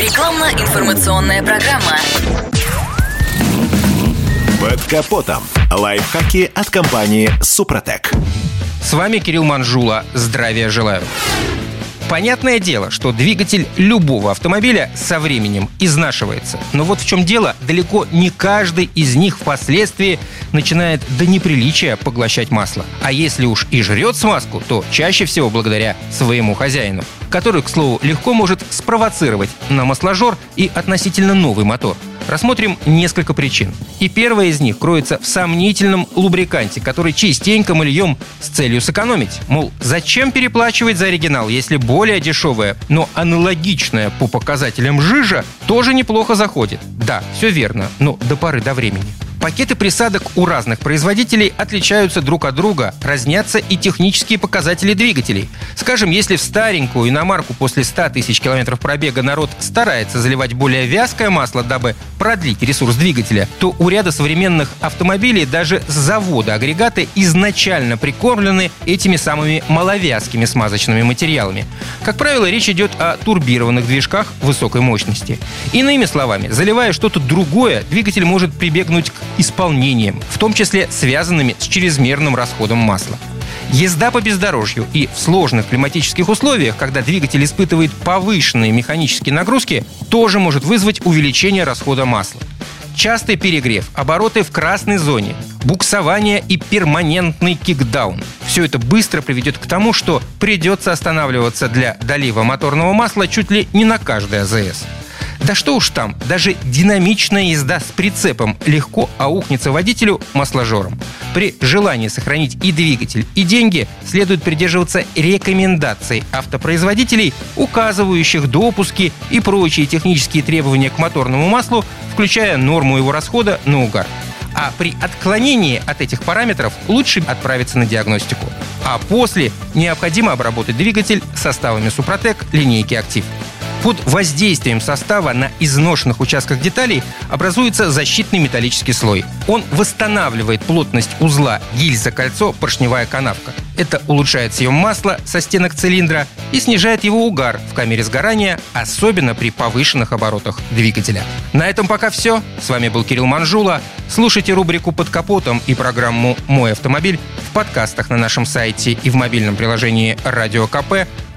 Рекламно-информационная программа. Под капотом. Лайфхаки от компании «Супротек». С вами Кирилл Манжула. Здравия желаю. Понятное дело, что двигатель любого автомобиля со временем изнашивается. Но вот в чем дело, далеко не каждый из них впоследствии начинает до неприличия поглощать масло. А если уж и жрет смазку, то чаще всего благодаря своему хозяину, который, к слову, легко может спровоцировать на масложор и относительно новый мотор – Рассмотрим несколько причин. И первая из них кроется в сомнительном лубриканте, который частенько мы льем с целью сэкономить. Мол, зачем переплачивать за оригинал, если более дешевая, но аналогичная по показателям жижа тоже неплохо заходит? Да, все верно, но до поры до времени. Пакеты присадок у разных производителей отличаются друг от друга, разнятся и технические показатели двигателей. Скажем, если в старенькую иномарку после 100 тысяч километров пробега народ старается заливать более вязкое масло, дабы продлить ресурс двигателя, то у ряда современных автомобилей даже с завода агрегаты изначально прикормлены этими самыми маловязкими смазочными материалами. Как правило, речь идет о турбированных движках высокой мощности. Иными словами, заливая что-то другое, двигатель может прибегнуть к исполнением, в том числе связанными с чрезмерным расходом масла. Езда по бездорожью и в сложных климатических условиях, когда двигатель испытывает повышенные механические нагрузки, тоже может вызвать увеличение расхода масла. Частый перегрев, обороты в красной зоне, буксование и перманентный кикдаун. Все это быстро приведет к тому, что придется останавливаться для долива моторного масла чуть ли не на каждый АЗС. Да что уж там, даже динамичная езда с прицепом легко аукнется водителю масложором. При желании сохранить и двигатель, и деньги следует придерживаться рекомендаций автопроизводителей, указывающих допуски и прочие технические требования к моторному маслу, включая норму его расхода на угар. А при отклонении от этих параметров лучше отправиться на диагностику. А после необходимо обработать двигатель составами Супротек линейки «Актив». Под воздействием состава на изношенных участках деталей образуется защитный металлический слой. Он восстанавливает плотность узла гильза-кольцо поршневая канавка. Это улучшает съем масла со стенок цилиндра и снижает его угар в камере сгорания, особенно при повышенных оборотах двигателя. На этом пока все. С вами был Кирилл Манжула. Слушайте рубрику «Под капотом» и программу «Мой автомобиль» в подкастах на нашем сайте и в мобильном приложении «Радио КП»,